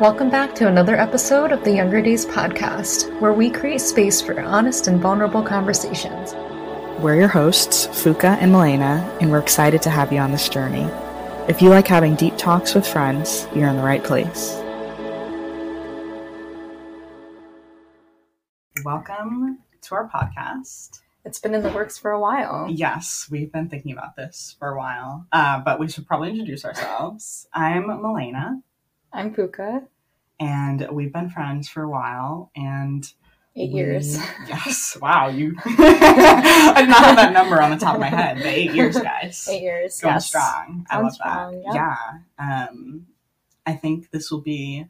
Welcome back to another episode of the Younger Days podcast, where we create space for honest and vulnerable conversations. We're your hosts, Fuka and Milena, and we're excited to have you on this journey. If you like having deep talks with friends, you're in the right place. Welcome to our podcast. It's been in the works for a while. Yes, we've been thinking about this for a while, uh, but we should probably introduce ourselves. I'm Milena. I'm Fuka. And we've been friends for a while, and eight we, years. Yes, wow, you. I did not have that number on the top of my head. The eight years, guys. Eight years, going yes. strong. I Going love strong, that. Yeah. Um, I think this will be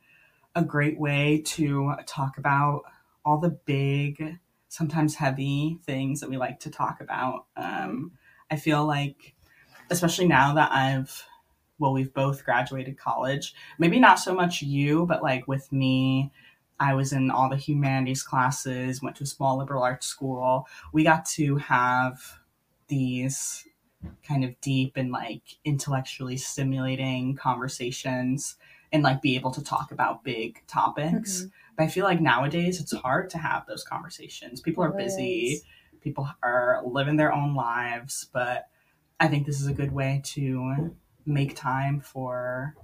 a great way to talk about all the big, sometimes heavy things that we like to talk about. Um, I feel like, especially now that I've well, we've both graduated college. Maybe not so much you, but like with me, I was in all the humanities classes, went to a small liberal arts school. We got to have these kind of deep and like intellectually stimulating conversations and like be able to talk about big topics. Mhm. But I feel like nowadays it's hard to have those conversations. People are busy, people are living their own lives, but I think this is a good way to make time for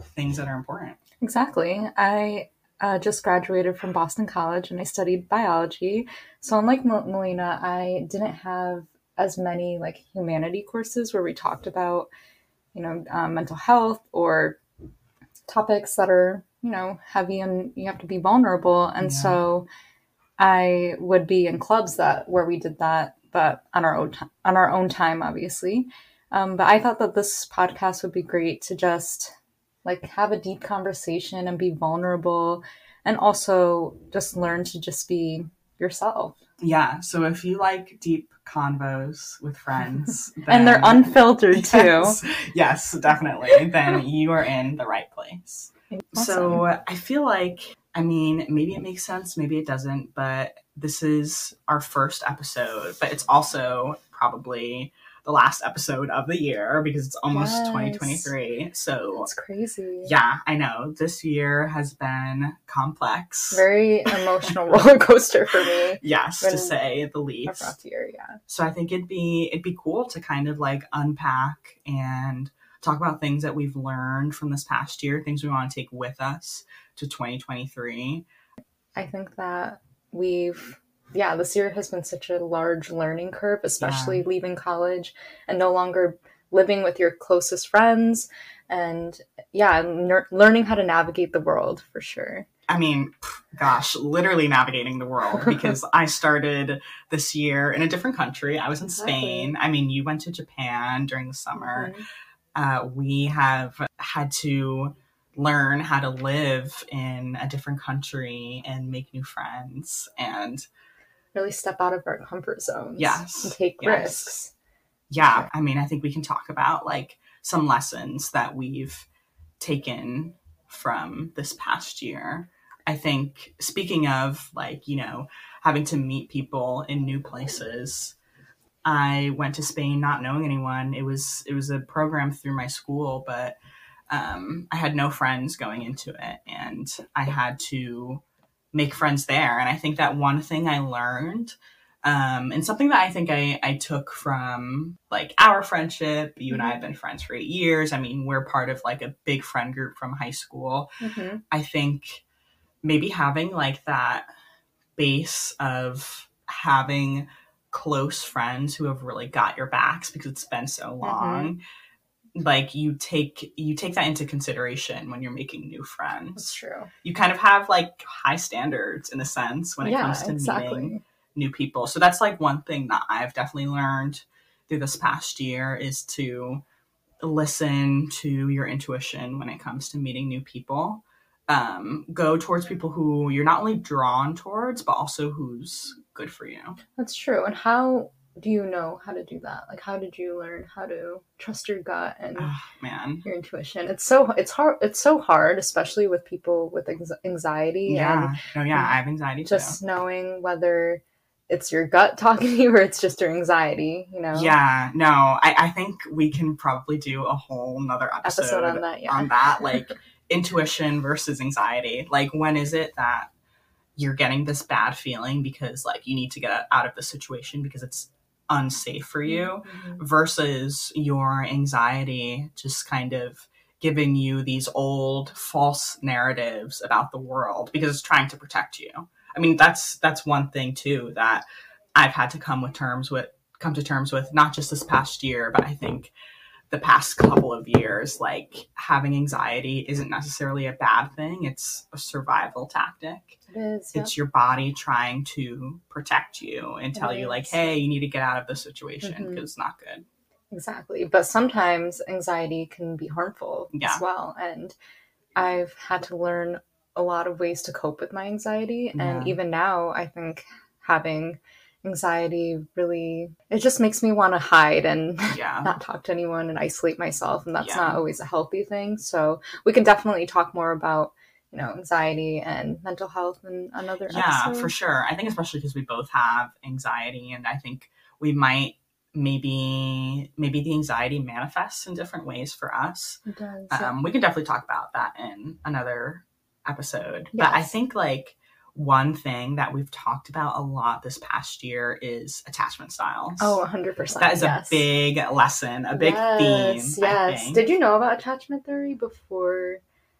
things that are important. Exactly. I uh, just graduated from Boston College and I studied biology. So, unlike Mel- Milena, I didn't have as many like humanity courses where we talked about, you know, um, mental health or topics that are, you know, heavy and you have to be vulnerable. And Yeah. so, I would be in clubs that where we did that, but on our own ti- on our own time, obviously. Um, but I thought that this podcast would be great to just like have a deep conversation and be vulnerable and also just learn to just be yourself Yeah, so if you like deep convos with friends, and they're then- unfiltered too Yes, yes, definitely. then you are in the right place. So I feel like, I mean, maybe it makes sense, maybe it doesn't, but this is our first episode, but it's also probably the last episode of the year because it's almost Yes. 2023. So it's crazy yeah, I know this year has been complex. very emotional roller coaster for me yes, to say the a least. rough year yeah So I think it'd be it'd be cool to kind of like unpack and talk about things that we've learned from this past year, things we want to take with us to 2023. i think that we've yeah this year has been such a large learning curve especially leaving college and no longer living with your closest friends and yeah ner- learning how to navigate the world for sure I mean, gosh, literally navigating the world because I started this year in a different country. I was in Exactly. Spain. I mean, you went to Japan during the summer. Mhm. uh, we have had to learn how to live in a different country and make new friends and really step out of our comfort zones Yes, take yes. risks yeah Sure. i mean i think we can talk about like some lessons that we've taken from this past year i think speaking of like you know having to meet people in new places i went to spain not knowing anyone it was it was a program through my school but um, i had no friends going into it and i had to make friends there and i think that one thing i learned um, and something that I think I, I took from like our friendship. You and I have been friends for eight years. I mean, we're part of like a big friend group from high school. Mhm. I think maybe having like that base of having close friends who have really got your backs because it's been so long. Like you take you take that into consideration when you're making new friends. That's true. You kind of have like high standards in a sense when it yeah, comes to exactly. meeting new people. So that's like one thing that I've definitely learned through this past year is to listen to your intuition when it comes to meeting new people. Um, go towards people who you're not only drawn towards, but also who's good for you. That's true. And how do you know how to do that? Like, how did you learn how to trust your gut and Ah, man. your intuition? It's so it's hard. It's so hard, especially with people with anxiety Yeah. No, yeah, I have anxiety and too. just knowing whether it's your gut talking to you or it's just your anxiety. You know. Yeah, no, I, I think we can probably do a whole nother episode, Episode on that. Yeah. on that. Like intuition versus anxiety. Like, when is it that you're getting this bad feeling because like you need to get out of the situation because it's unsafe for you Mhm. versus your anxiety just kind of giving you these old false narratives about the world because it's trying to protect you. I mean, that's that's one thing too that I've had to come with terms with come to terms with not just this past year, but I think the past couple of years like having anxiety isn't necessarily a bad thing. It's a survival tactic. It is. yeah. It's your body trying to protect you and tell you like, "Hey, you need to get out of this situation mm-hmm. because it's not good." Exactly. But sometimes anxiety can be harmful Yeah. as well. And I've had to learn a lot of ways to cope with my anxiety. And Yeah. even now, I think having anxiety really, it just makes me want to hide and Yeah. not talk to anyone and isolate myself. And that's Yeah. not always a healthy thing. So we can definitely talk more about, you know, anxiety and mental health in another yeah episode. for sure i think especially because we both have anxiety and i think we might maybe maybe the anxiety manifests in different ways for us It does. yeah. um, we can definitely talk about that in another episode but i think like one thing that we've talked about a lot this past year is attachment styles Oh, 100%. that is yes. a big lesson a big yes, theme Yes. Did you know about attachment theory before?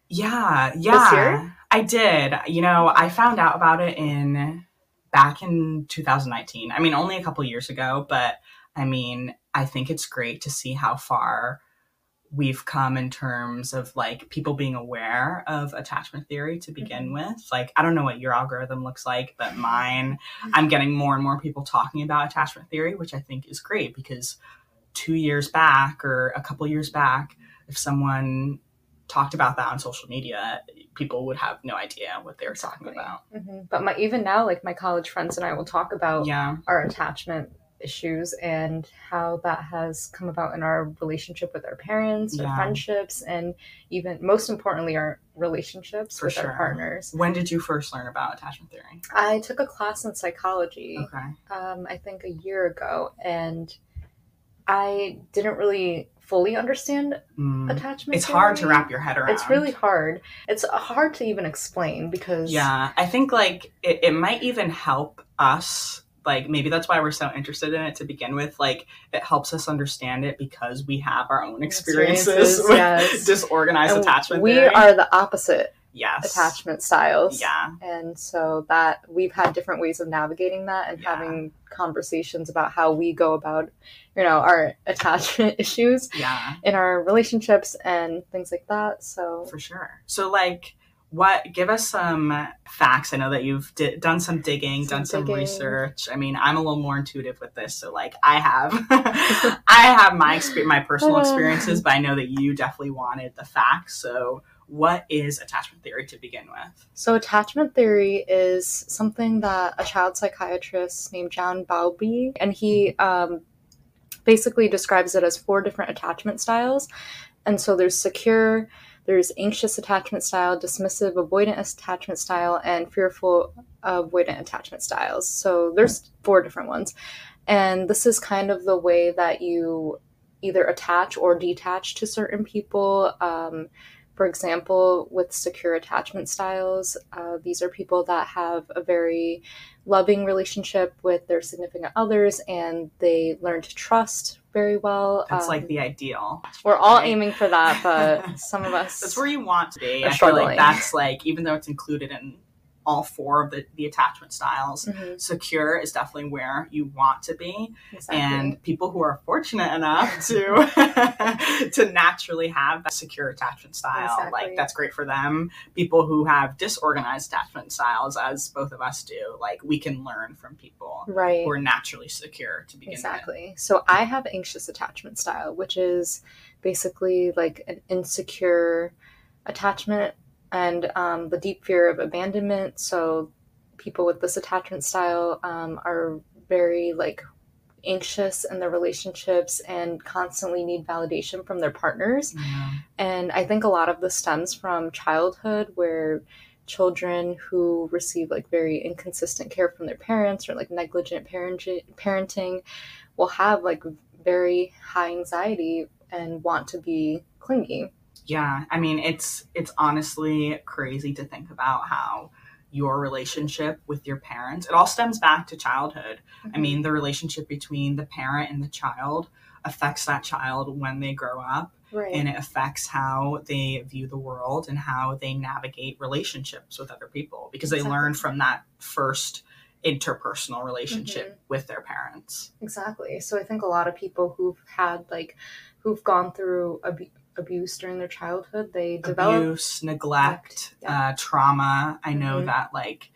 Yeah, yeah. year? I did. You know, I found out about it in back in 2019. I mean, only a couple years ago, but I mean, I think it's great to see how far we've come in terms of like people being aware of attachment theory to begin Mhm. with. Like, I don't know what your algorithm looks like, but mine, I'm getting more and more people talking about attachment theory, which I think is great because two years back or a couple years back, if someone talked about that on social media, people would have no idea what they were talking about. Mhm. But my even now, like my college friends and I will talk about Yeah, our attachment issues and how that has come about in our relationship with our parents, Yeah. our friendships, and even most importantly, our relationships For with sure. our partners. when did you first learn about attachment theory? I took a class in psychology. Okay. um, I think a year ago, and I didn't really fully understand Mm. attachment. It's hard to wrap your head around. It's really hard. It's hard to even explain because Yeah, I think like it, it might even help us. Like maybe that's why we're so interested in it to begin with. Like it helps us understand it because we have our own experiences, Experiences, with yes. disorganized And attachment we theory. are the opposite yes attachment styles. Yeah, And so that we've had different ways of navigating that and Yeah. having conversations about how we go about, you know, our attachment issues yeah, in our relationships and things like that. So for sure. So like. What give us some facts? I know that you've di- done some digging, Some done some digging. research. I mean, I'm a little more intuitive with this, so like I have, I have my exper- my personal experiences, but I know that you definitely wanted the facts. So, what is attachment theory to begin with? So, attachment theory is something that a child psychiatrist named John Bowlby, and he um, basically describes it as four different attachment styles. And so, there's secure, there's anxious attachment style, dismissive avoidant attachment style, and fearful avoidant attachment styles. So, there's four different ones. And this is kind of the way that you either attach or detach to certain people. Um, for example, with secure attachment styles, uh, these are people that have a very loving relationship with their significant others and they learn to trust very well. That's Um, like the ideal. we're all right? aiming for that, but some of us. That's where you want to be. I feel like that's like even though it's included in all four of the, the attachment styles, Mhm, secure is definitely where you want to be. exactly. And people who are fortunate enough to to naturally have that secure attachment style, Exactly. like that's great for them. People who have disorganized attachment styles, as both of us do, like we can learn from people right. who are naturally secure to begin Exactly. So I have anxious attachment style, which is basically like an insecure attachment and um, the deep fear of abandonment. So people with this attachment style um, are very like anxious in their relationships and constantly need validation from their partners. Yeah. And I think a lot of this stems from childhood where children who receive like very inconsistent care from their parents or like negligent parent- parenting will have like very high anxiety and want to be clingy. Yeah, I mean it's it's honestly crazy to think about how your relationship with your parents it all stems back to childhood. Mm-hmm. I mean, the relationship between the parent and the child affects that child when they grow up right. and it affects how they view the world and how they navigate relationships with other people because they Exactly. learn from that first interpersonal relationship Mm-hmm. with their parents. Exactly. So I think a lot of people who've had like who've gone through abu- abuse during their childhood, they develop Abuse, neglect, Yeah. uh, trauma. I know Mhm. that like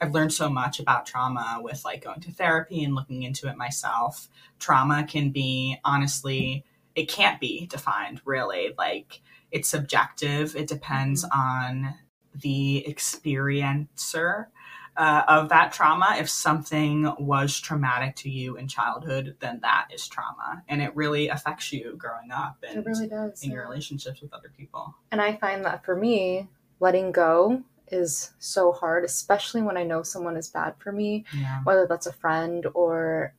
I've learned so much about trauma with like going to therapy and looking into it myself. Trauma can be honestly, it can't be defined really. Like it's subjective. It depends on the experiencer uh, of that trauma. If something was traumatic to you in childhood, then that is trauma, and it really affects you growing up and it really does. in your relationships with other people. And I find that for me, letting go is so hard, especially when I know someone is bad for me, Yeah. whether that's a friend or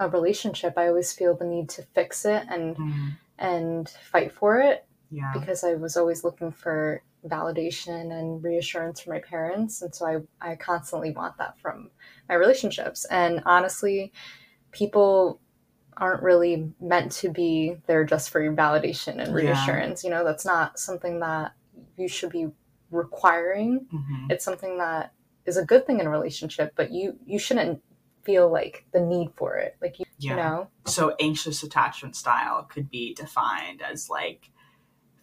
a relationship. I always feel the need to fix it and Mm, and fight for it yeah. because I was always looking for validation and reassurance from my parents. And so I, I constantly want that from my relationships. And honestly, people aren't really meant to be there just for your validation and Yeah. reassurance. You know, that's not something that you should be requiring. Mhm. It's something that is a good thing in a relationship, but you you shouldn't feel like the need for it. Like you, Yeah. you know, So anxious attachment style could be defined as like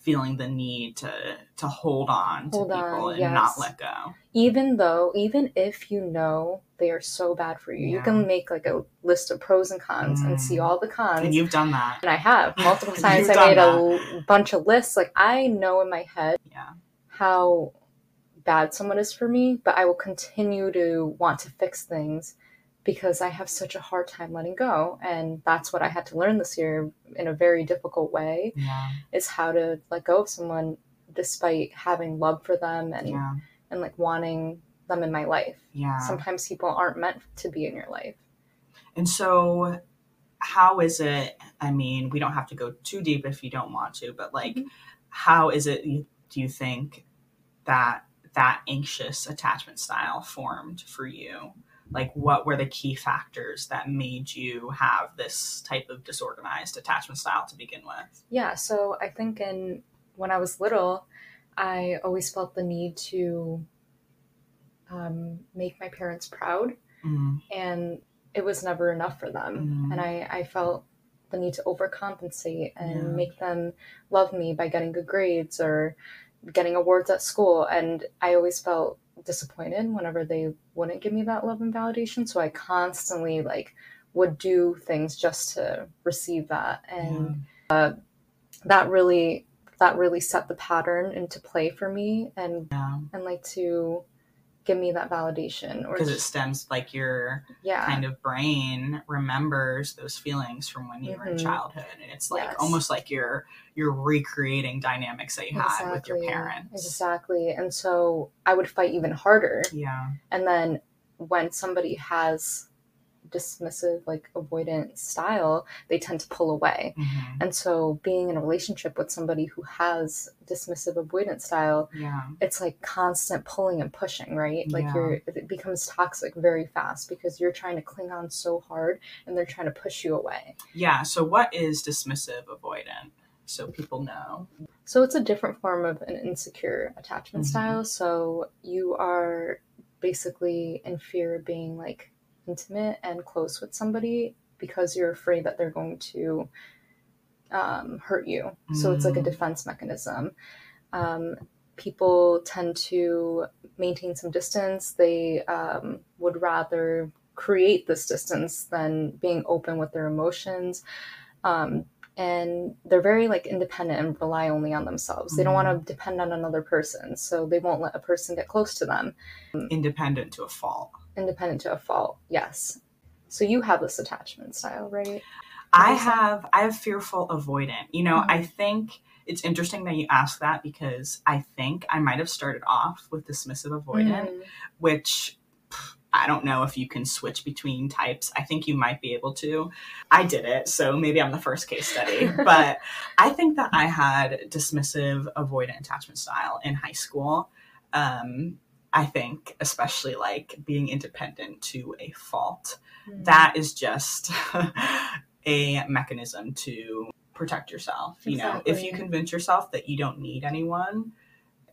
feeling the need to to hold on Hold to on, people and yes. not let go. even though even if you know they are so bad for you you can make like a list of pros and cons and Mm. see all the cons And you've done that. and i have multiple times i made a done bunch of lists like i know in my head Yeah. how bad someone is for me but i will continue to want to fix things because i have such a hard time letting go and that's what i had to learn this year in a very difficult way Yeah. is how to let go of someone despite having love for them and Yeah. and like wanting them in my life Yeah. sometimes people aren't meant to be in your life. And so, how is it? I mean, we don't have to go too deep if you don't want to, but like, Mhm. how is it? you- Do you think that that anxious attachment style formed for you? Like, what were the key factors that made you have this type of disorganized attachment style to begin with? Yeah, so I think in when I was little, I always felt the need to um, make my parents proud, Mm, and it was never enough for them. Mhm. And I, I felt the need to overcompensate and Yeah. make them love me by getting good grades or getting awards at school. And I always felt disappointed whenever they wouldn't give me that love and validation. So I constantly like would do things just to receive that. And uh, that really that really set the pattern into play for me and yeah, and like to give me that validation or because it stems like your yeah. kind of brain remembers those feelings from when you were in Mhm. childhood. And it's like Yes. almost like you're you're recreating dynamics that you had with your parents. Exactly. And so i would fight even harder. Yeah. And then when somebody has dismissive like avoidant style they tend to pull away Mhm. and so being in a relationship with somebody who has dismissive avoidant style yeah it's like constant pulling and pushing, right? Like Yeah. you're it becomes toxic very fast because you're trying to cling on so hard and they're trying to push you away. yeah so what is dismissive avoidant so people know So it's a different form of an insecure attachment Mhm. style. So you are basically in fear of being like intimate and close with somebody because you're afraid that they're going to um, hurt you. So it's like a Mm. defense mechanism. Um, people tend to maintain some distance. They um, would rather create this distance than being open with their emotions. Um, and they're very like independent and rely only on themselves. They don't want to depend on another person, so they won't let a person get close to them. independent to a fault Independent to a fault, yes. So you have this attachment style, right? I What is that? have I have fearful avoidant. You know, Mhm. I think it's interesting that you ask that because I think I might have started off with dismissive avoidant, Mm, which I don't know if you can switch between types. I think you might be able to. I did it, so maybe I'm the first case study. but I think that I had dismissive avoidant attachment style in high school. Um, I think, especially like being independent to a fault, mm. that is just a mechanism to protect yourself. Exactly. You know, if you convince yourself that you don't need anyone,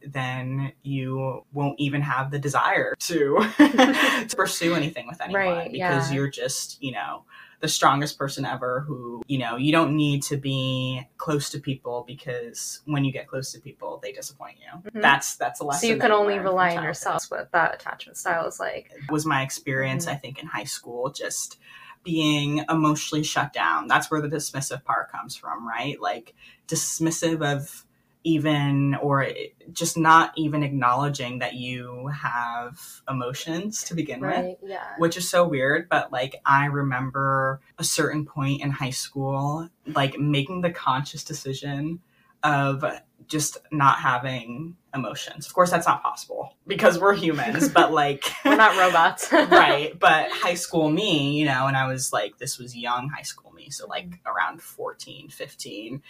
then you won't even have the desire to to pursue anything with anyone right, because yeah. you're just, you know, the strongest person ever who, you know, you don't need to be close to people because when you get close to people, they disappoint you. Mm-hmm. That's that's a lesson. So you can only rely on yourself what that attachment style is like. It was my experience, mm-hmm. I think, in high school, just being emotionally shut down. That's where the dismissive part comes from, right? Like dismissive of even or just not even acknowledging that you have emotions to begin right, with yeah. which is so weird but like i remember a certain point in high school like making the conscious decision of just not having emotions. Of course that's not possible because we're humans but like we're not robots. Right but high school me you know and i was like this was young high school me so like mm. around 14 15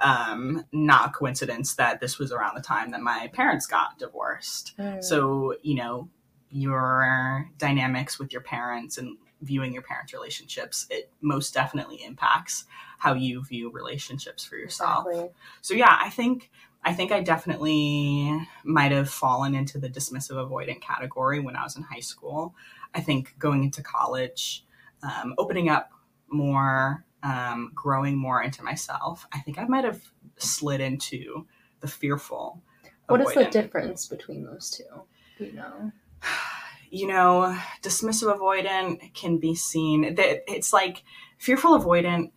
um, not coincidence that this was around the time that my parents got divorced. Mm. So, you know, your dynamics with your parents and viewing your parents' relationships, it most definitely impacts how you view relationships for yourself. Exactly. So yeah, I think I think I definitely might have fallen into the dismissive avoidant category when I was in high school. I think going into college, um, opening up more um, growing more into myself, I think I might have slid into the fearful. What is the difference between those two? You know, you know, dismissive avoidant can be seen that it's like fearful avoidant,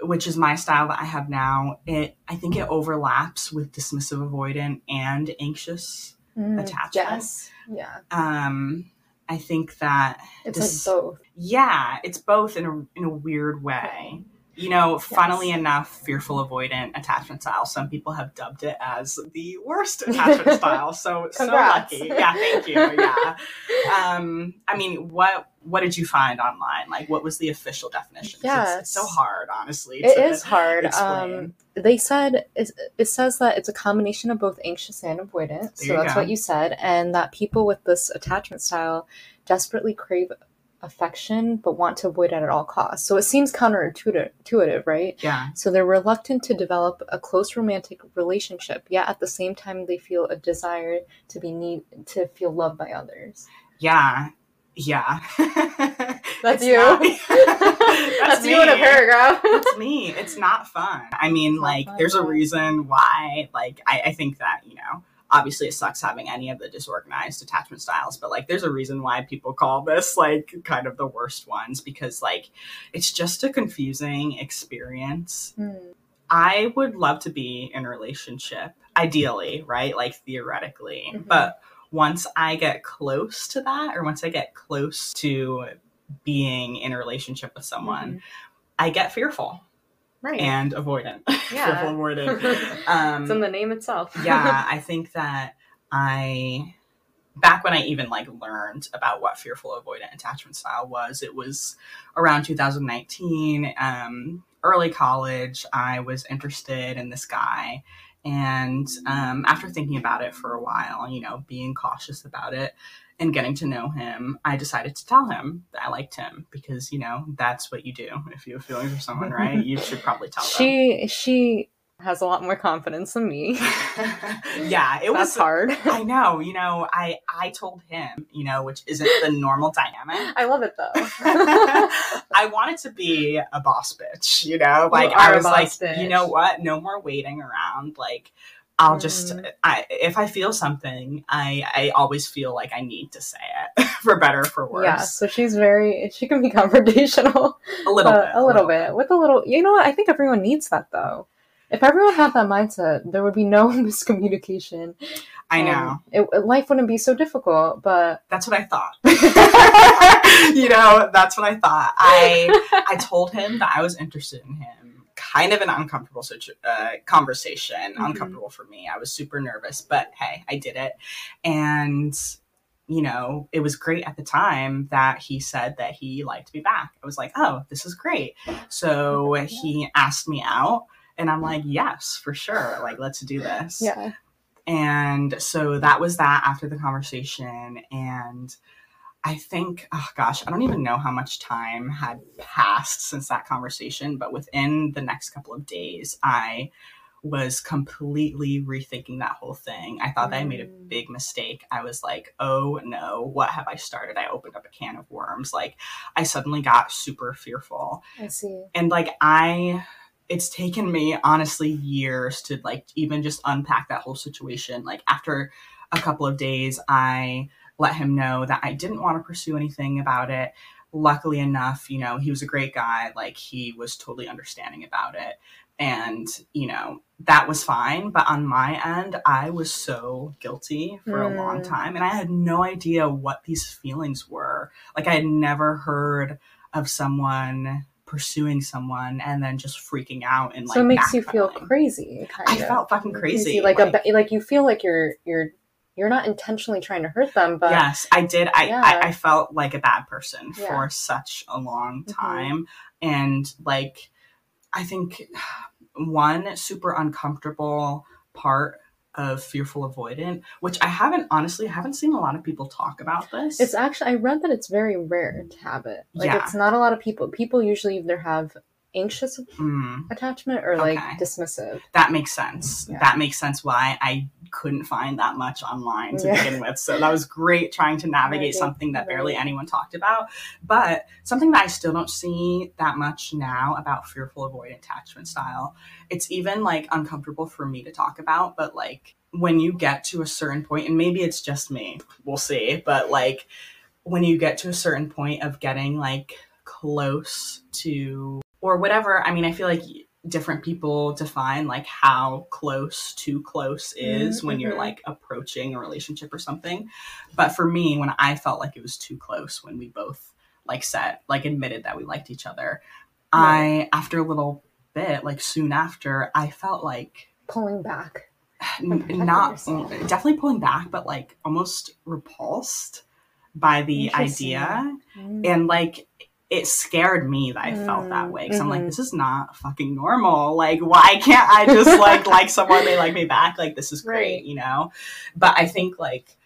which is my style that I have now. It I think it overlaps with dismissive avoidant and anxious mm, attachment. Yes. Yeah. Um, I think that it's this, like both. Yeah, it's both in a in a weird way. You know, yes. funnily enough, fearful avoidant attachment style. Some people have dubbed it as the worst attachment style. So so lucky. Yeah, thank you. Yeah. Um, I mean, what what did you find online? Like, what was the official definition? Yeah, it's, it's, so hard, honestly. It is hard. Um, they said it, it says that it's a combination of both anxious and avoidant. There so that's go. what you said, and that people with this attachment style desperately crave affection but want to avoid it at all costs. So it seems counterintuitive, right? Yeah. So they're reluctant to develop a close romantic relationship, yet at the same time they feel a desire to be need to feel loved by others. Yeah. Yeah. That's you. Not, that's, that's you in a paragraph. That's me. It's not fun. I mean, like, fun, there's a reason why, like, I, I think that, you know, obviously it sucks having any of the disorganized attachment styles but like there's a reason why people call this like kind of the worst ones because like it's just a confusing experience mm. i would love to be in a relationship ideally right like theoretically mm-hmm. but once i get close to that or once i get close to being in a relationship with someone mm-hmm. i get fearful right. and avoidant. Yeah, avoidant. Um, it's in the name itself. yeah, I think that I back when I even like learned about what fearful avoidant attachment style was, it was around 2019, um, early college. I was interested in this guy. And um, after thinking about it for a while, you know, being cautious about it, and getting to know him, I decided to tell him that I liked him because you know that's what you do if you have feelings for someone, right? you should probably tell she, them. She she has a lot more confidence than me. yeah, it was hard. I know, you know, I I told him, you know, which isn't the normal dynamic. I love it though. I wanted to be a boss bitch, you know, like you I was like, bitch. you know what? No more waiting around. Like I'll just mm. I if I feel something, I I always feel like I need to say it for better for worse. Yeah, so she's very she can be confrontational. A little bit. A, little, bit. bit. With a little you know what? I think everyone needs that though. If everyone had that mindset, there would be no miscommunication. I know. it, life wouldn't be so difficult, but that's what I thought. you know, that's what I thought. I I told him that I was interested in him kind of an uncomfortable situ- uh, conversation, mm-hmm. uncomfortable for me. I was super nervous, but hey, I did it. And you know, it was great at the time that he said that he liked be back. I was like, oh, this is great. So he asked me out, and I'm like, yes, for sure. Like, let's do this. Yeah. And so that was that after the conversation. And I think, oh gosh, I don't even know how much time had passed since that conversation, but within the next couple of days, I was completely rethinking that whole thing. I thought that I made a Mm. big mistake. I was like, oh no, what have I started? I opened up a can of worms. Like, I suddenly got super fearful. I see. And like, I, it's taken me honestly years to like even just unpack that whole situation. Like, after a couple of days, I let him know that I didn't want to pursue anything about it. Luckily enough, you know, he was a great guy. Like, he was totally understanding about it. And, you know, that was fine. But on my end, I was so guilty for a long Mm. time. And I had no idea what these feelings were. Like, I had never heard of someone pursuing someone and then just freaking out and like so it makes you feel crazy. Kind I of. felt fucking crazy. like, like- a, like you feel like you're you're you're not intentionally trying to hurt them, but yes i did I, Yeah. I i felt like a bad person Yeah. for such a long Mhm. time and like i think one super uncomfortable part of fearful avoidant which i haven't honestly I haven't seen a lot of people talk about this it's actually I read that it's very rare to have it. Like Yeah. it's not a lot of people. People usually either have anxious Mm, attachment or like Okay. dismissive. that makes sense Yeah. that makes sense why i couldn't find that much online to Yeah. begin with so that was great trying to navigate something that barely anyone talked about but something that i still don't see that much now about fearful avoidant attachment style it's even like uncomfortable for me to talk about but like when you get to a certain point and maybe it's just me we'll see but like when you get to a certain point of getting like close to or whatever i mean i feel like different people define like how close too close is when you're Mhm. like approaching a relationship or something but for me when i felt like it was too close when we both like said like admitted that we liked each other i after a little bit like soon after i felt like Pulling back. n- not definitely pulling back but like almost repulsed by the idea Mm. and like it scared me that I felt that way because I'm like, Mhm. this is not fucking normal. Like, why can't I just like like someone they like me back? Like, this is great, Right. you know. But I think like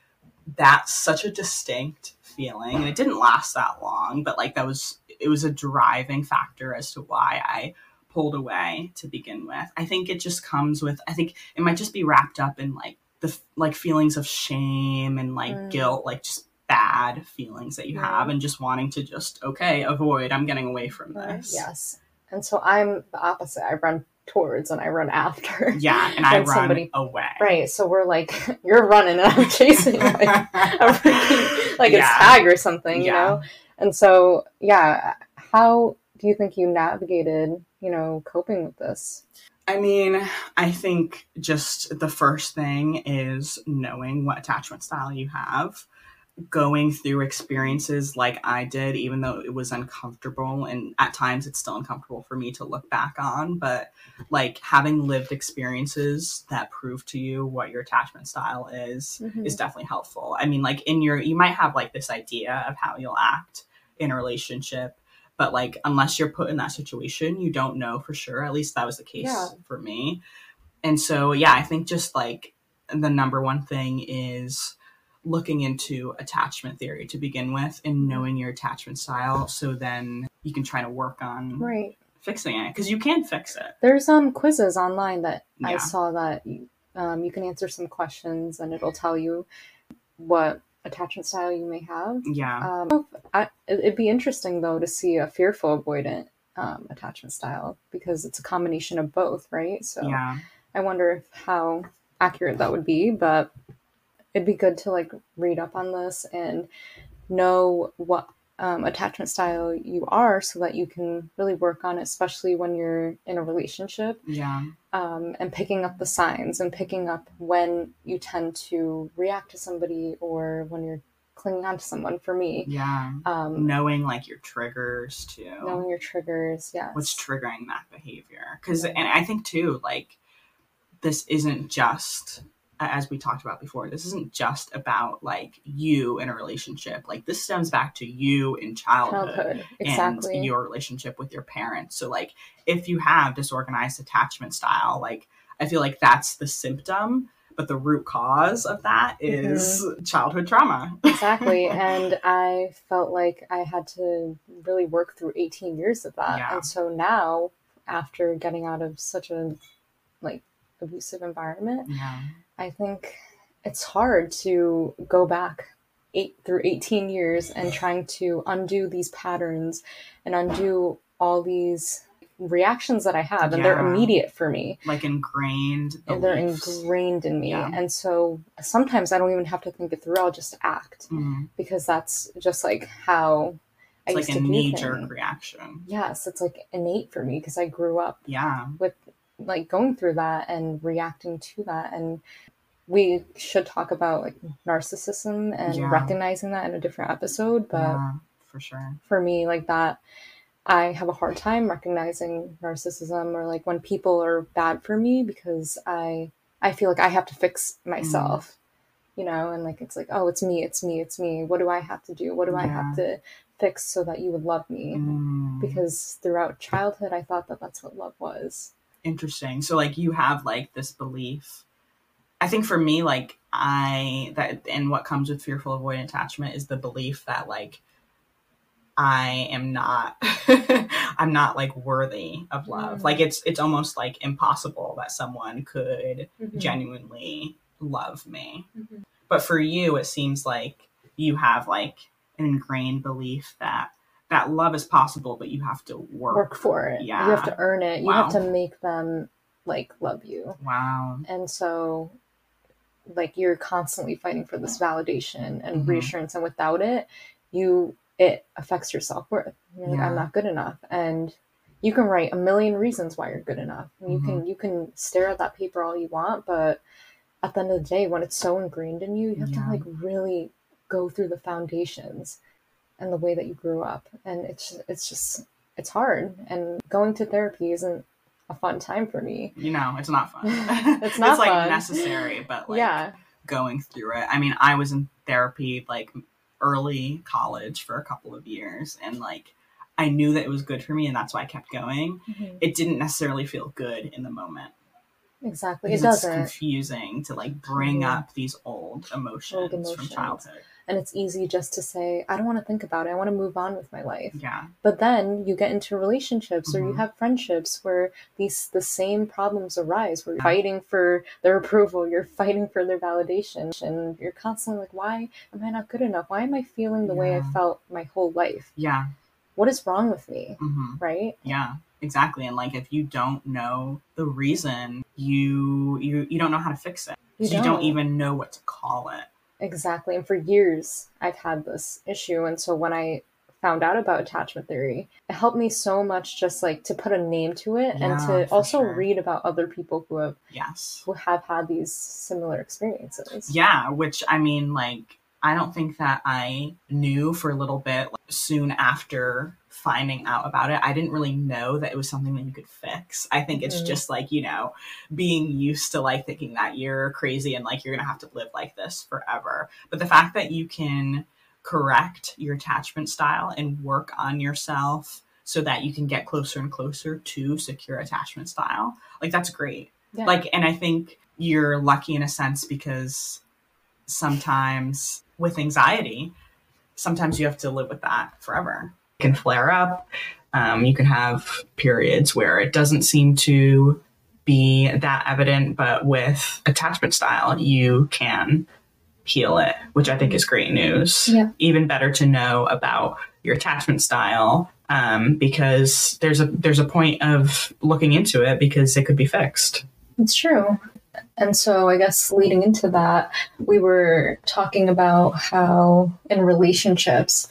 that's such a distinct feeling, and it didn't last that long. But like that was it was a driving factor as to why I pulled away to begin with. I think it just comes with. I think it might just be wrapped up in like the like feelings of shame and like Mm. guilt, like just bad feelings that you Right. have and just wanting to just okay avoid i'm getting away from uh, this Yes. And so I'm the opposite. I run towards and I run after. yeah and i run somebody- away Right. So we're like, you're running and I'm chasing like a freaking like Yeah. it's tag or something, you know? And so yeah, how do you think you navigated, you know, coping with this? I mean, I think just the first thing is knowing what attachment style you have, going through experiences like I did, even though it was uncomfortable. And at times it's still uncomfortable for me to look back on. But like having lived experiences that prove to you what your attachment style is, Mhm. is definitely helpful. I mean, like in your, you might have like this idea of how you'll act in a relationship. But like, unless you're put in that situation, you don't know for sure. At least that was the case Yeah. for me. And so, yeah, I think just like the number one thing is looking into attachment theory to begin with and knowing your attachment style so then you can try to work on Right. fixing it because you can fix it. There's um quizzes online that I saw that you, um, you can answer some questions and it'll tell you what attachment style you may have. Yeah. Um, I, it- it'd be interesting though to see a fearful avoidant um, attachment style because it's a combination of both, right? So yeah. I wonder if how accurate that would be, but it'd be good to like read up on this and know what um, attachment style you are so that you can really work on it, especially when you're in a relationship Yeah. um, and picking up the signs and picking up when you tend to react to somebody or when you're clinging on to someone. For me, Yeah. um, Knowing like your triggers too. knowing your triggers, yeah. what's triggering that behavior because and i think too like this isn't just as we talked about before, this isn't just about like you in a relationship. Like this stems back to you in childhood, childhood exactly and your relationship with your parents. So like if you have disorganized attachment style, like I feel like that's the symptom, but the root cause of that is Mm-hmm. childhood trauma. exactly and i felt like i had to really work through 18 years of that Yeah. and so now after getting out of such a like abusive environment yeah. I think it's hard to go back eight through 18 years and trying to undo these patterns and undo all these reactions that i have and they're immediate for me Like ingrained. and they're ingrained in me Yeah. and so sometimes i don't even have to think it through i'll just act Mhm. because that's just like how I It's used like a knee jerk reaction. Yes, it's like innate for me because I grew up Yeah. Like going through that and reacting to that and we should talk about like narcissism and Yeah. recognizing that in a different episode but yeah, for sure. for me like that I have a hard time recognizing narcissism or like when people are bad for me because I I feel like I have to fix myself. You know, and like it's like, oh, it's me, it's me, it's me. What do I have to do? What do I have to fix so that you would love me? Mm. Because throughout childhood, I thought that that's what love was. Interesting so like you have like this belief i think for me like i that and what comes with fearful avoidant attachment is the belief that like i am not i'm not like worthy of love Mm. like it's it's almost like impossible that someone could Mm-hmm. genuinely love me Mhm. but for you it seems like you have like an ingrained belief that that love is possible but you have to work, Work for it. Yeah. You have to earn it. You have to make them like love you. wow And so like you're constantly fighting for this validation and Mhm. reassurance and without it, you it affects your self-worth. You're like Yeah. I'm not good enough and you can write a million reasons why you're good enough. And you Mm-hmm. can you can stare at that paper all you want, but at the end of the day when it's so ingrained in you, you have Yeah. to like really go through the foundations and the way that you grew up. And it's it's just it's hard and going to therapy isn't a fun time for me. you know it's not fun It's not like fun. necessary but like yeah. going through it i mean i was in therapy like early college for a couple of years and like i knew that it was good for me and that's why i kept going it didn't necessarily feel good in the moment Exactly. It because it's doesn't. confusing to like bring Mhm. up these old emotions, from emotions. childhood And it's easy just to say, I don't want to think about it. I want to move on with my life. yeah But then you get into relationships or you Mhm. have friendships where these the same problems arise where you're fighting for their approval, you're fighting for their validation, and you're constantly like, Why am I not good enough? Why am I feeling the way I felt my whole life? yeah What is wrong with me? hmm Right? yeah exactly and like if you don't know the reason you you you don't know how to fix it You So don't don't. even know what to call it Exactly. And for years, I've had this issue. And so when I found out about attachment theory, it helped me so much just like to put a name to it and to also sure. read about other people who have yes who have had these similar experiences. Yeah, which I mean, like, I don't think that I knew for a little bit like, soon after finding out about it. I didn't really know that it was something that you could fix. I think it's Mhm. just like, you know, being used to like thinking that you're crazy and like you're going to have to live like this forever. But the fact that you can correct your attachment style and work on yourself so that you can get closer and closer to secure attachment style, like, that's great Yeah. like and i think you're lucky in a sense because sometimes with anxiety sometimes you have to live with that forever can flare up um, you can have periods where it doesn't seem to be that evident but with attachment style you can heal it which i think is great news Yeah. even better to know about your attachment style um, because there's a there's a point of looking into it because it could be fixed It's true. And so I guess leading into that, we were talking about how in relationships,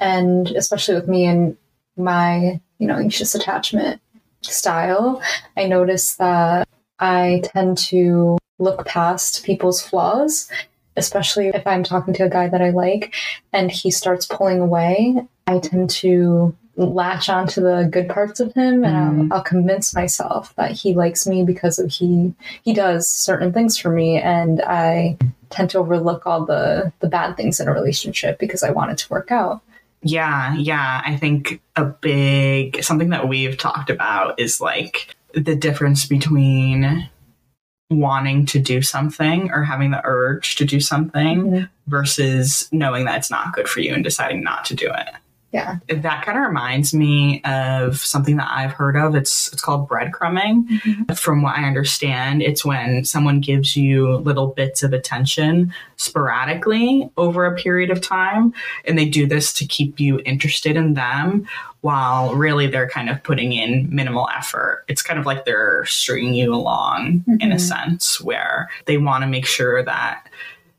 and especially with me and my, you know, anxious attachment style, I notice that I tend to look past people's flaws, especially if I'm talking to a guy that I like and he starts pulling away. I tend to latch onto the good parts of him and Mhm. I'll, I'll convince myself that he likes me because of he he does certain things for me and I tend to overlook all the the bad things in a relationship because I want it to work out. Yeah, yeah. I think a big something that we've talked about is like the difference between wanting to do something or having the urge to do something Mhm. versus knowing that it's not good for you and deciding not to do it. Yeah. That kind of reminds me of something that I've heard of. It's it's called breadcrumbing. From what I understand, it's when someone gives you little bits of attention sporadically over a period of time, and they do this to keep you interested in them while really they're kind of putting in minimal effort. It's kind of like they're stringing you along in a Mhm. sense where they want to make sure that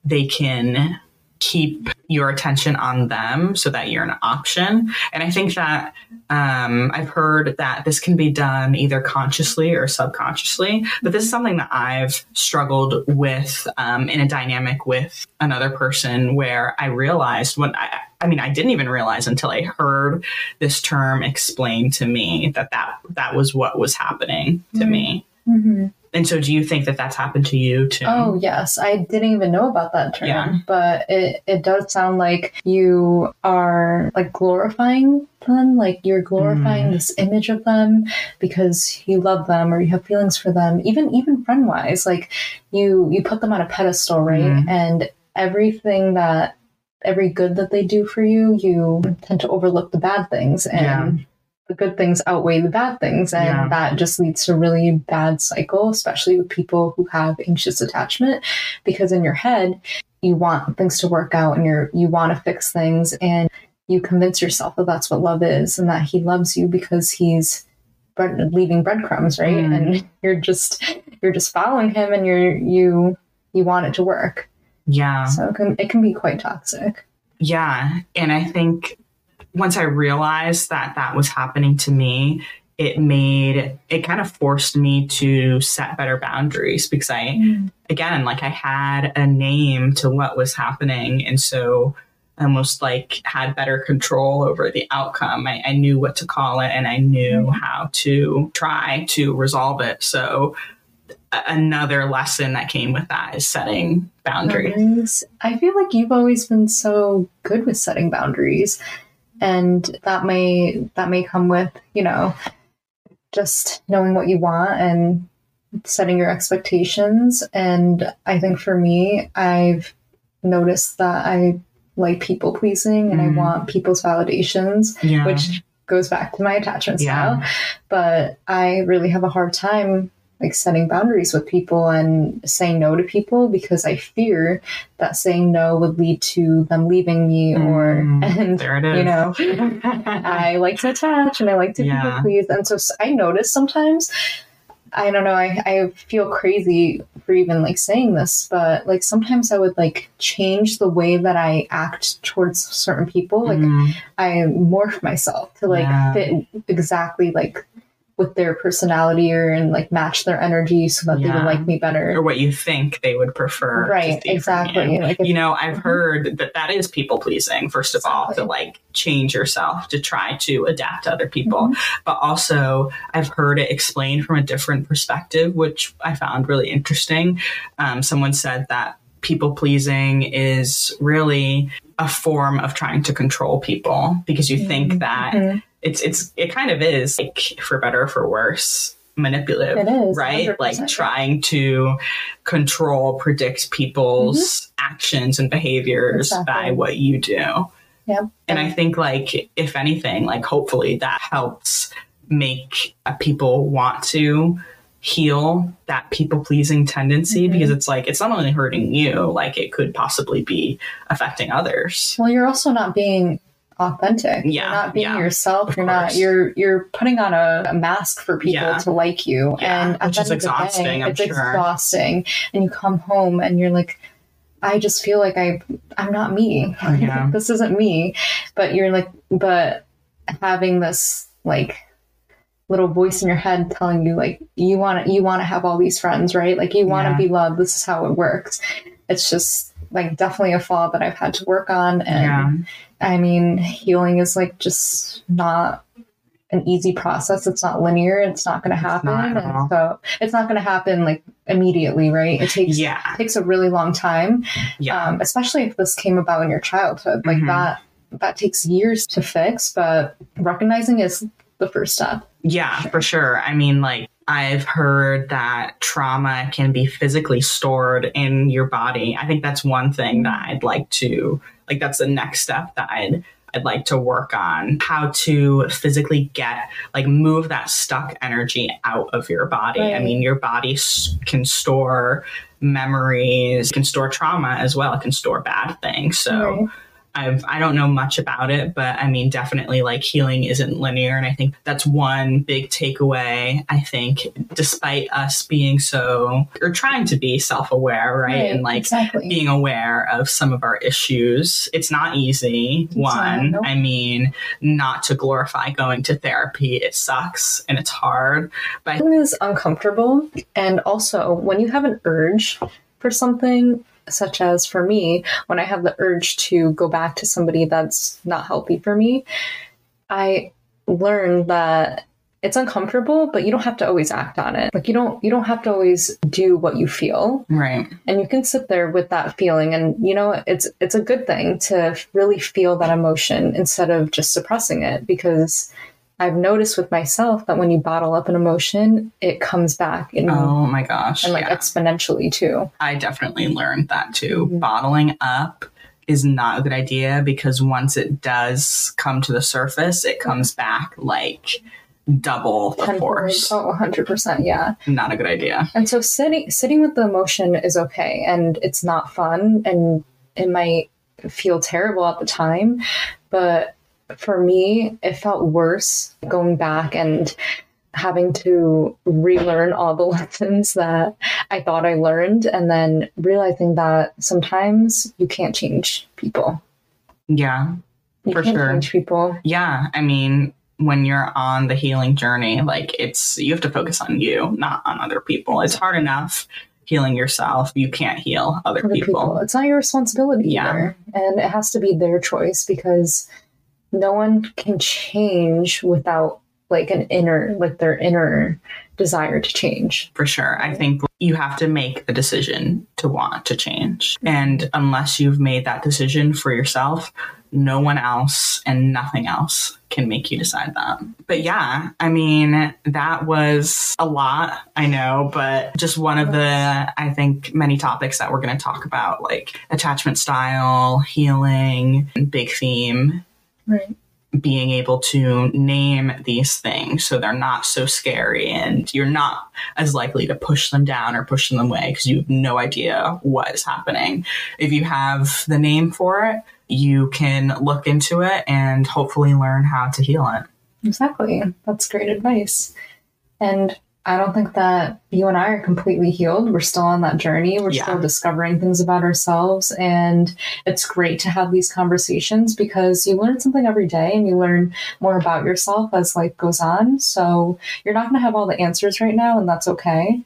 they can keep your attention on them so that you're an option. And I think that um, I've heard that this can be done either consciously or subconsciously. But this is something that I've struggled with um, in a dynamic with another person where I realized when I, I mean, I didn't even realize until I heard this term explained to me that that, that was what was happening to Mhm. me. Mm-hmm. And so, do you think that that's happened to you too? Oh yes, I didn't even know about that term, Yeah. but it it does sound like you are like glorifying them, like you're glorifying Mm. this image of them because you love them or you have feelings for them. Even even friend wise, like you you put them on a pedestal, right? Mhm. And everything that every good that they do for you, you tend to overlook the bad things and. Yeah. The good things outweigh the bad things, and Yeah. that just leads to a really bad cycle, especially with people who have anxious attachment because in your head you want things to work out and you're you want to fix things and you convince yourself that that's what love is and that he loves you because he's bread, leaving breadcrumbs right Mm. and you're just you're just following him and you're you you want it to work Yeah. so it can, it can be quite toxic Yeah. And I think once I realized that that was happening to me, it made it kind of forced me to set better boundaries because I, hmm. again, like I had a name to what was happening. And so I almost like had better control over the outcome. I, I knew what to call it and I knew hmm. how to try to resolve it. So another lesson that came with that is setting boundaries. I feel like you've always been so good with setting boundaries, and that may that may come with you know just knowing what you want and setting your expectations. And I think for me, I've noticed that I like people pleasing and Mhm. I want people's validations, Yeah. which goes back to my attachment Yeah. style. But I really have a hard time like setting boundaries with people and saying no to people because I fear that saying no would lead to them leaving me or Mm, and there it is. you know I like to attach and I like to Yeah. people please and so I notice sometimes I don't know I, I feel crazy for even like saying this but like sometimes I would like change the way that I act towards certain people like Mm, I morph myself to like Yeah. fit exactly like with their personality or and like match their energy so that they would like me better. or what you think they would prefer. Right, exactly. You. Like if, You know, I've Mhm. heard that that is people pleasing, first of all, to like change yourself to try to adapt to other people. Mhm. But also, I've heard it explained from a different perspective, which I found really interesting. Um, someone said that people pleasing is really a form of trying to control people because you think that Mhm. It's it's it kind of is like for better or for worse manipulative It is, right 100%, like trying to control predict people's actions and behaviors Mm-hmm. Exactly. by what you do Yeah. and i think like if anything like hopefully that helps make uh, people want to heal that people pleasing tendency Mhm. because it's like it's not only hurting you like it could possibly be affecting others Well, you're also not being authentic. Yeah, You're not being yeah, yourself. You're not you're you're putting on a, a mask for people Yeah. to like you. Yeah, and which is end of the day, exhausting, I'm it's sure. exhausting. And you come home and you're like, I just feel like I I'm not me. Yeah. this isn't me. But you're like but having this like little voice in your head telling you like you want to you want to have all these friends right like you want to Yeah. be loved this is how it works it's just like definitely a flaw that I've had to work on. And yeah. I mean, healing is like just not an easy process. It's not linear. It's not going to happen. And so it's not going to happen like immediately, right? It takes yeah. It takes a really long time. Yeah. Um, especially if this came about in your childhood, like mm-hmm. that. That takes years to fix, but recognizing is the first step. Yeah, for sure. I mean, like I've heard that trauma can be physically stored in your body. I think that's one thing that I'd like to like that's the next step that I'd I'd like to work on how to physically get, like, move that stuck energy out of your body. Right. I mean, your body can store memories, can store trauma as well, it can store bad things. So, right. I've I don't know much about it, but I mean definitely like healing isn't linear and I think that's one big takeaway. I think despite us being so or trying to be self-aware, right? right and like exactly. being aware of some of our issues, it's not easy. It's one, not, I mean, not to glorify going to therapy, it sucks and it's hard, but it is uncomfortable and also when you have an urge for something such as for me, when I have the urge to go back to somebody that's not healthy for me, I learn that it's uncomfortable, but you don't have to always act on it. Like you don't you don't have to always do what you feel. Right. And you can sit there with that feeling and you know it's it's a good thing to really feel that emotion instead of just suppressing it because I've noticed with myself that when you bottle up an emotion, it comes back. In, oh my gosh. And like yeah. exponentially too. I definitely learned that too. Mm-hmm. Bottling up is not a good idea because once it does come to the surface, it comes back like double the force. Oh, 100%. Yeah. Not a good idea. And so sitting sitting with the emotion is okay and it's not fun and it might feel terrible at the time, but for me, it felt worse going back and having to relearn all the lessons that I thought I learned, and then realizing that sometimes you can't change people. Yeah, you for sure. Change people. Yeah, I mean, when you're on the healing journey, like it's you have to focus on you, not on other people. It's hard enough healing yourself. You can't heal other, other people. people. It's not your responsibility yeah. either, and it has to be their choice because no one can change without like an inner like their inner desire to change. For sure. I think you have to make the decision to want to change. And unless you've made that decision for yourself no one else and nothing else can make you decide that. But yeah i mean that was a lot i know but just one of the i think many topics that we're going to talk about like attachment style healing big theme Right. Being able to name these things so they're not so scary and you're not as likely to push them down or push them away because you have no idea what is happening. If you have the name for it, you can look into it and hopefully learn how to heal it. Exactly. That's great advice. And I don't think that you and I are completely healed. We're still on that journey. We're yeah. still discovering things about ourselves. And it's great to have these conversations because you learn something every day and you learn more about yourself as life goes on. So you're not going to have all the answers right now, and that's okay.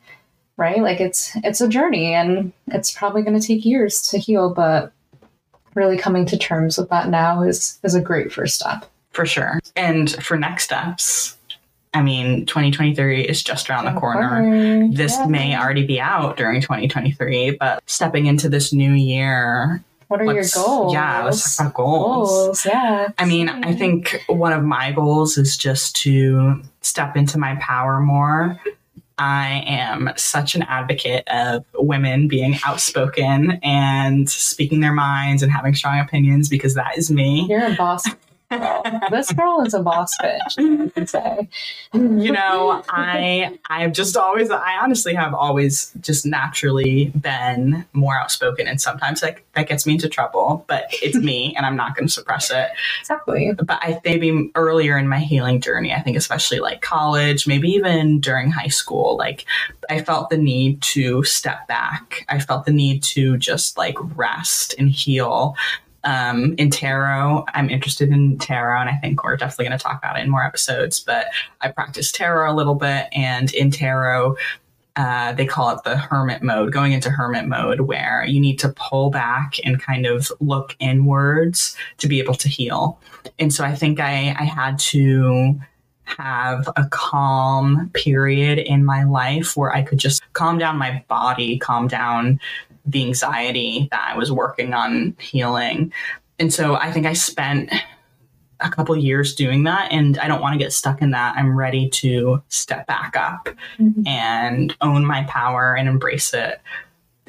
Right? Like it's it's a journey and it's probably going to take years to heal, but really coming to terms with that now is is a great first step. For sure. And for next steps, I mean, 2023 is just around the corner. This yeah. may already be out during 2023, but stepping into this new year. What are your goals? Yeah, let's talk about goals. goals yeah. I mean, I think one of my goals is just to step into my power more. I am such an advocate of women being outspoken and speaking their minds and having strong opinions because that is me. You're a boss this girl is a boss bitch, I can say. you know, I I've just always I honestly have always just naturally been more outspoken and sometimes that that gets me into trouble, but it's me and I'm not gonna suppress it. Exactly. But I maybe earlier in my healing journey, I think especially like college, maybe even during high school, like I felt the need to step back. I felt the need to just like rest and heal um, in tarot. I'm interested in tarot, and I think we're definitely going to talk about it in more episodes. But I practice tarot a little bit, and in tarot, uh, they call it the hermit mode, going into hermit mode, where you need to pull back and kind of look inwards to be able to heal. And so I think I, I had to have a calm period in my life where I could just calm down my body, calm down the anxiety that I was working on healing. And so I think I spent a couple years doing that and I don't want to get stuck in that. I'm ready to step back up mm-hmm. and own my power and embrace it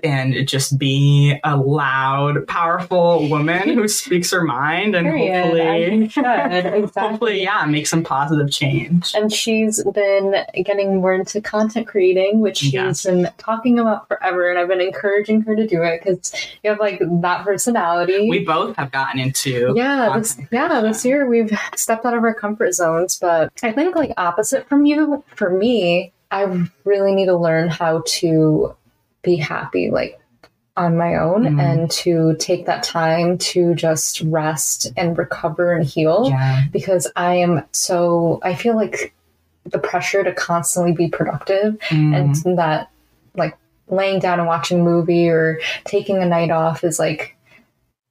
and just be a loud, powerful woman who speaks her mind and Period. hopefully, exactly. hopefully, yeah, make some positive change. And she's been getting more into content creating, which she's yes. been talking about forever. And I've been encouraging her to do it because you have like that personality. We both have gotten into yeah, this, yeah. This year we've stepped out of our comfort zones, but I think like opposite from you, for me, I really need to learn how to be happy like on my own mm. and to take that time to just rest and recover and heal yeah. because I am so I feel like the pressure to constantly be productive mm. and that like laying down and watching a movie or taking a night off is like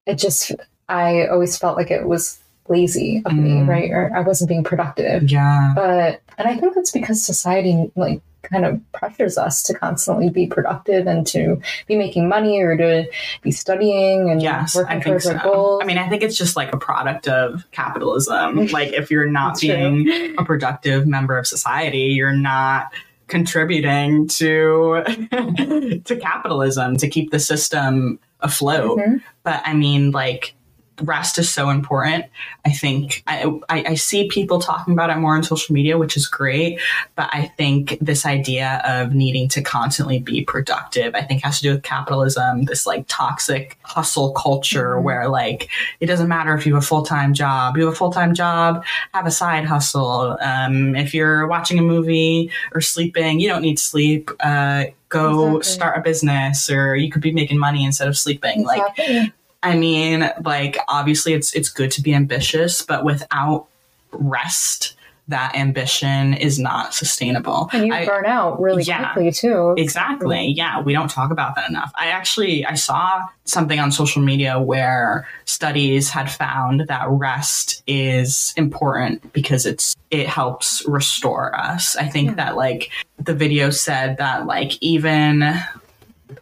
it just I always felt like it was lazy of mm. me, right? Or I wasn't being productive. Yeah. But and I think that's because society like kind of pressures us to constantly be productive and to be making money or to be studying and yes, working towards so. our goals. I mean, I think it's just like a product of capitalism. like if you're not being true. a productive member of society, you're not contributing to to capitalism to keep the system afloat. Mm-hmm. But I mean, like rest is so important. I think I, I, I, see people talking about it more on social media, which is great. But I think this idea of needing to constantly be productive, I think has to do with capitalism, this like toxic hustle culture mm-hmm. where like it doesn't matter if you have a full time job, you have a full time job, have a side hustle. Um, if you're watching a movie or sleeping, you don't need sleep. Uh, go exactly. start a business or you could be making money instead of sleeping. Exactly. Like I mean, like obviously it's it's good to be ambitious, but without rest, that ambition is not sustainable. And you I, burn out really yeah, quickly too. Exactly. Yeah, we don't talk about that enough. I actually I saw something on social media where studies had found that rest is important because it's it helps restore us. I think yeah. that like the video said that like even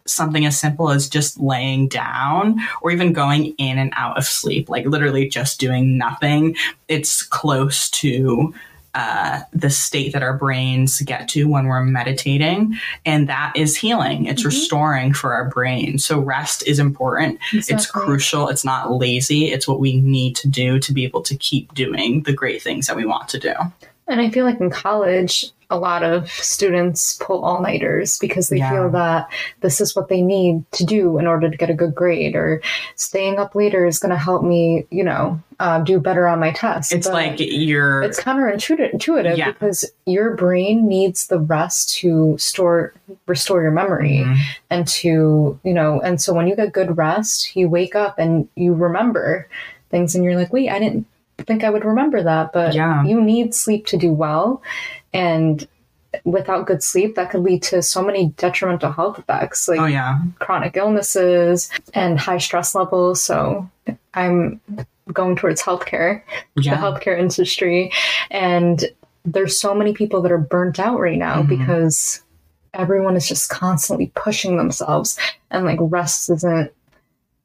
something as simple as just laying down or even going in and out of sleep, like literally just doing nothing, it's close to uh, the state that our brains get to when we're meditating. And that is healing. It's mm-hmm. restoring for our brain. So rest is important. Exactly. It's crucial. It's not lazy. It's what we need to do to be able to keep doing the great things that we want to do. And I feel like in college, a lot of students pull all nighters because they yeah. feel that this is what they need to do in order to get a good grade, or staying up later is going to help me, you know, uh, do better on my test. It's but like you're. It's counterintuitive yeah. because your brain needs the rest to store, restore your memory, mm-hmm. and to you know, and so when you get good rest, you wake up and you remember things, and you're like, wait, I didn't think I would remember that, but yeah. you need sleep to do well. And without good sleep, that could lead to so many detrimental health effects, like oh, yeah. chronic illnesses and high stress levels. So I'm going towards healthcare, yeah. the healthcare industry. And there's so many people that are burnt out right now mm-hmm. because everyone is just constantly pushing themselves and like rest isn't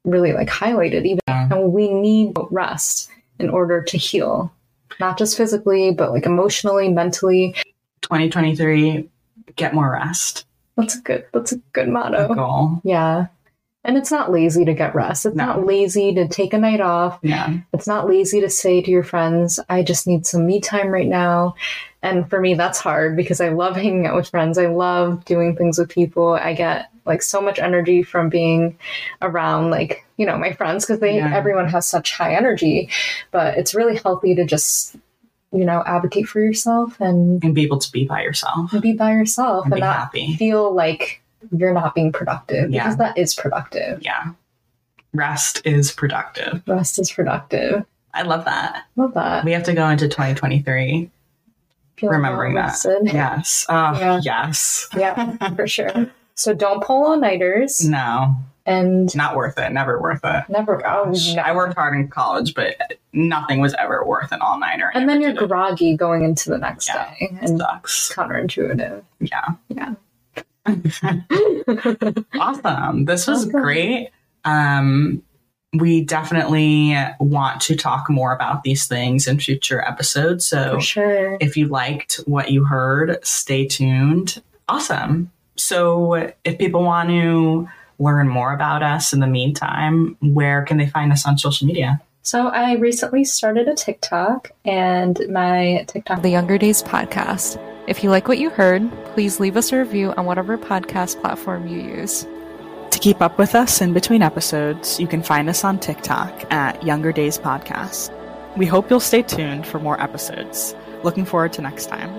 really like highlighted even. Yeah. And we need rest in order to heal, not just physically, but like emotionally, mentally. 2023, get more rest. That's a good. That's a good motto. A goal. Yeah. And it's not lazy to get rest. It's no. not lazy to take a night off. Yeah. It's not lazy to say to your friends, I just need some me time right now. And for me, that's hard because I love hanging out with friends. I love doing things with people. I get like so much energy from being around like, you know, my friends because they yeah. everyone has such high energy. But it's really healthy to just you know, advocate for yourself and and be able to be by yourself. And be by yourself and, and not happy. feel like you're not being productive yeah. because that is productive. Yeah. Rest is productive. Rest is productive. I love that. Love that. We have to go into 2023 remembering that. rested. Yes. Uh, Yeah. Yes. Yeah, for sure. So don't pull all nighters No, and not worth it. Never worth it. never. Oh, no. I worked hard in college, but nothing was ever worth an all nighter. And then you're groggy going into the next Yeah. day, It and sucks. counterintuitive. Yeah. Yeah. Awesome. This was Awesome. great. Um, we definitely want to talk more about these things in future episodes. So sure. if you liked what you heard, stay tuned. Awesome. So if people want to learn more about us in the meantime, where can they find us on social media? So I recently started a TikTok, and my TikTok, The Younger Days Podcast. If you like what you heard, please leave us a review on whatever podcast platform you use. To keep up with us in between episodes, you can find us on TikTok at Younger Days Podcast. We hope you'll stay tuned for more episodes. Looking forward to next time.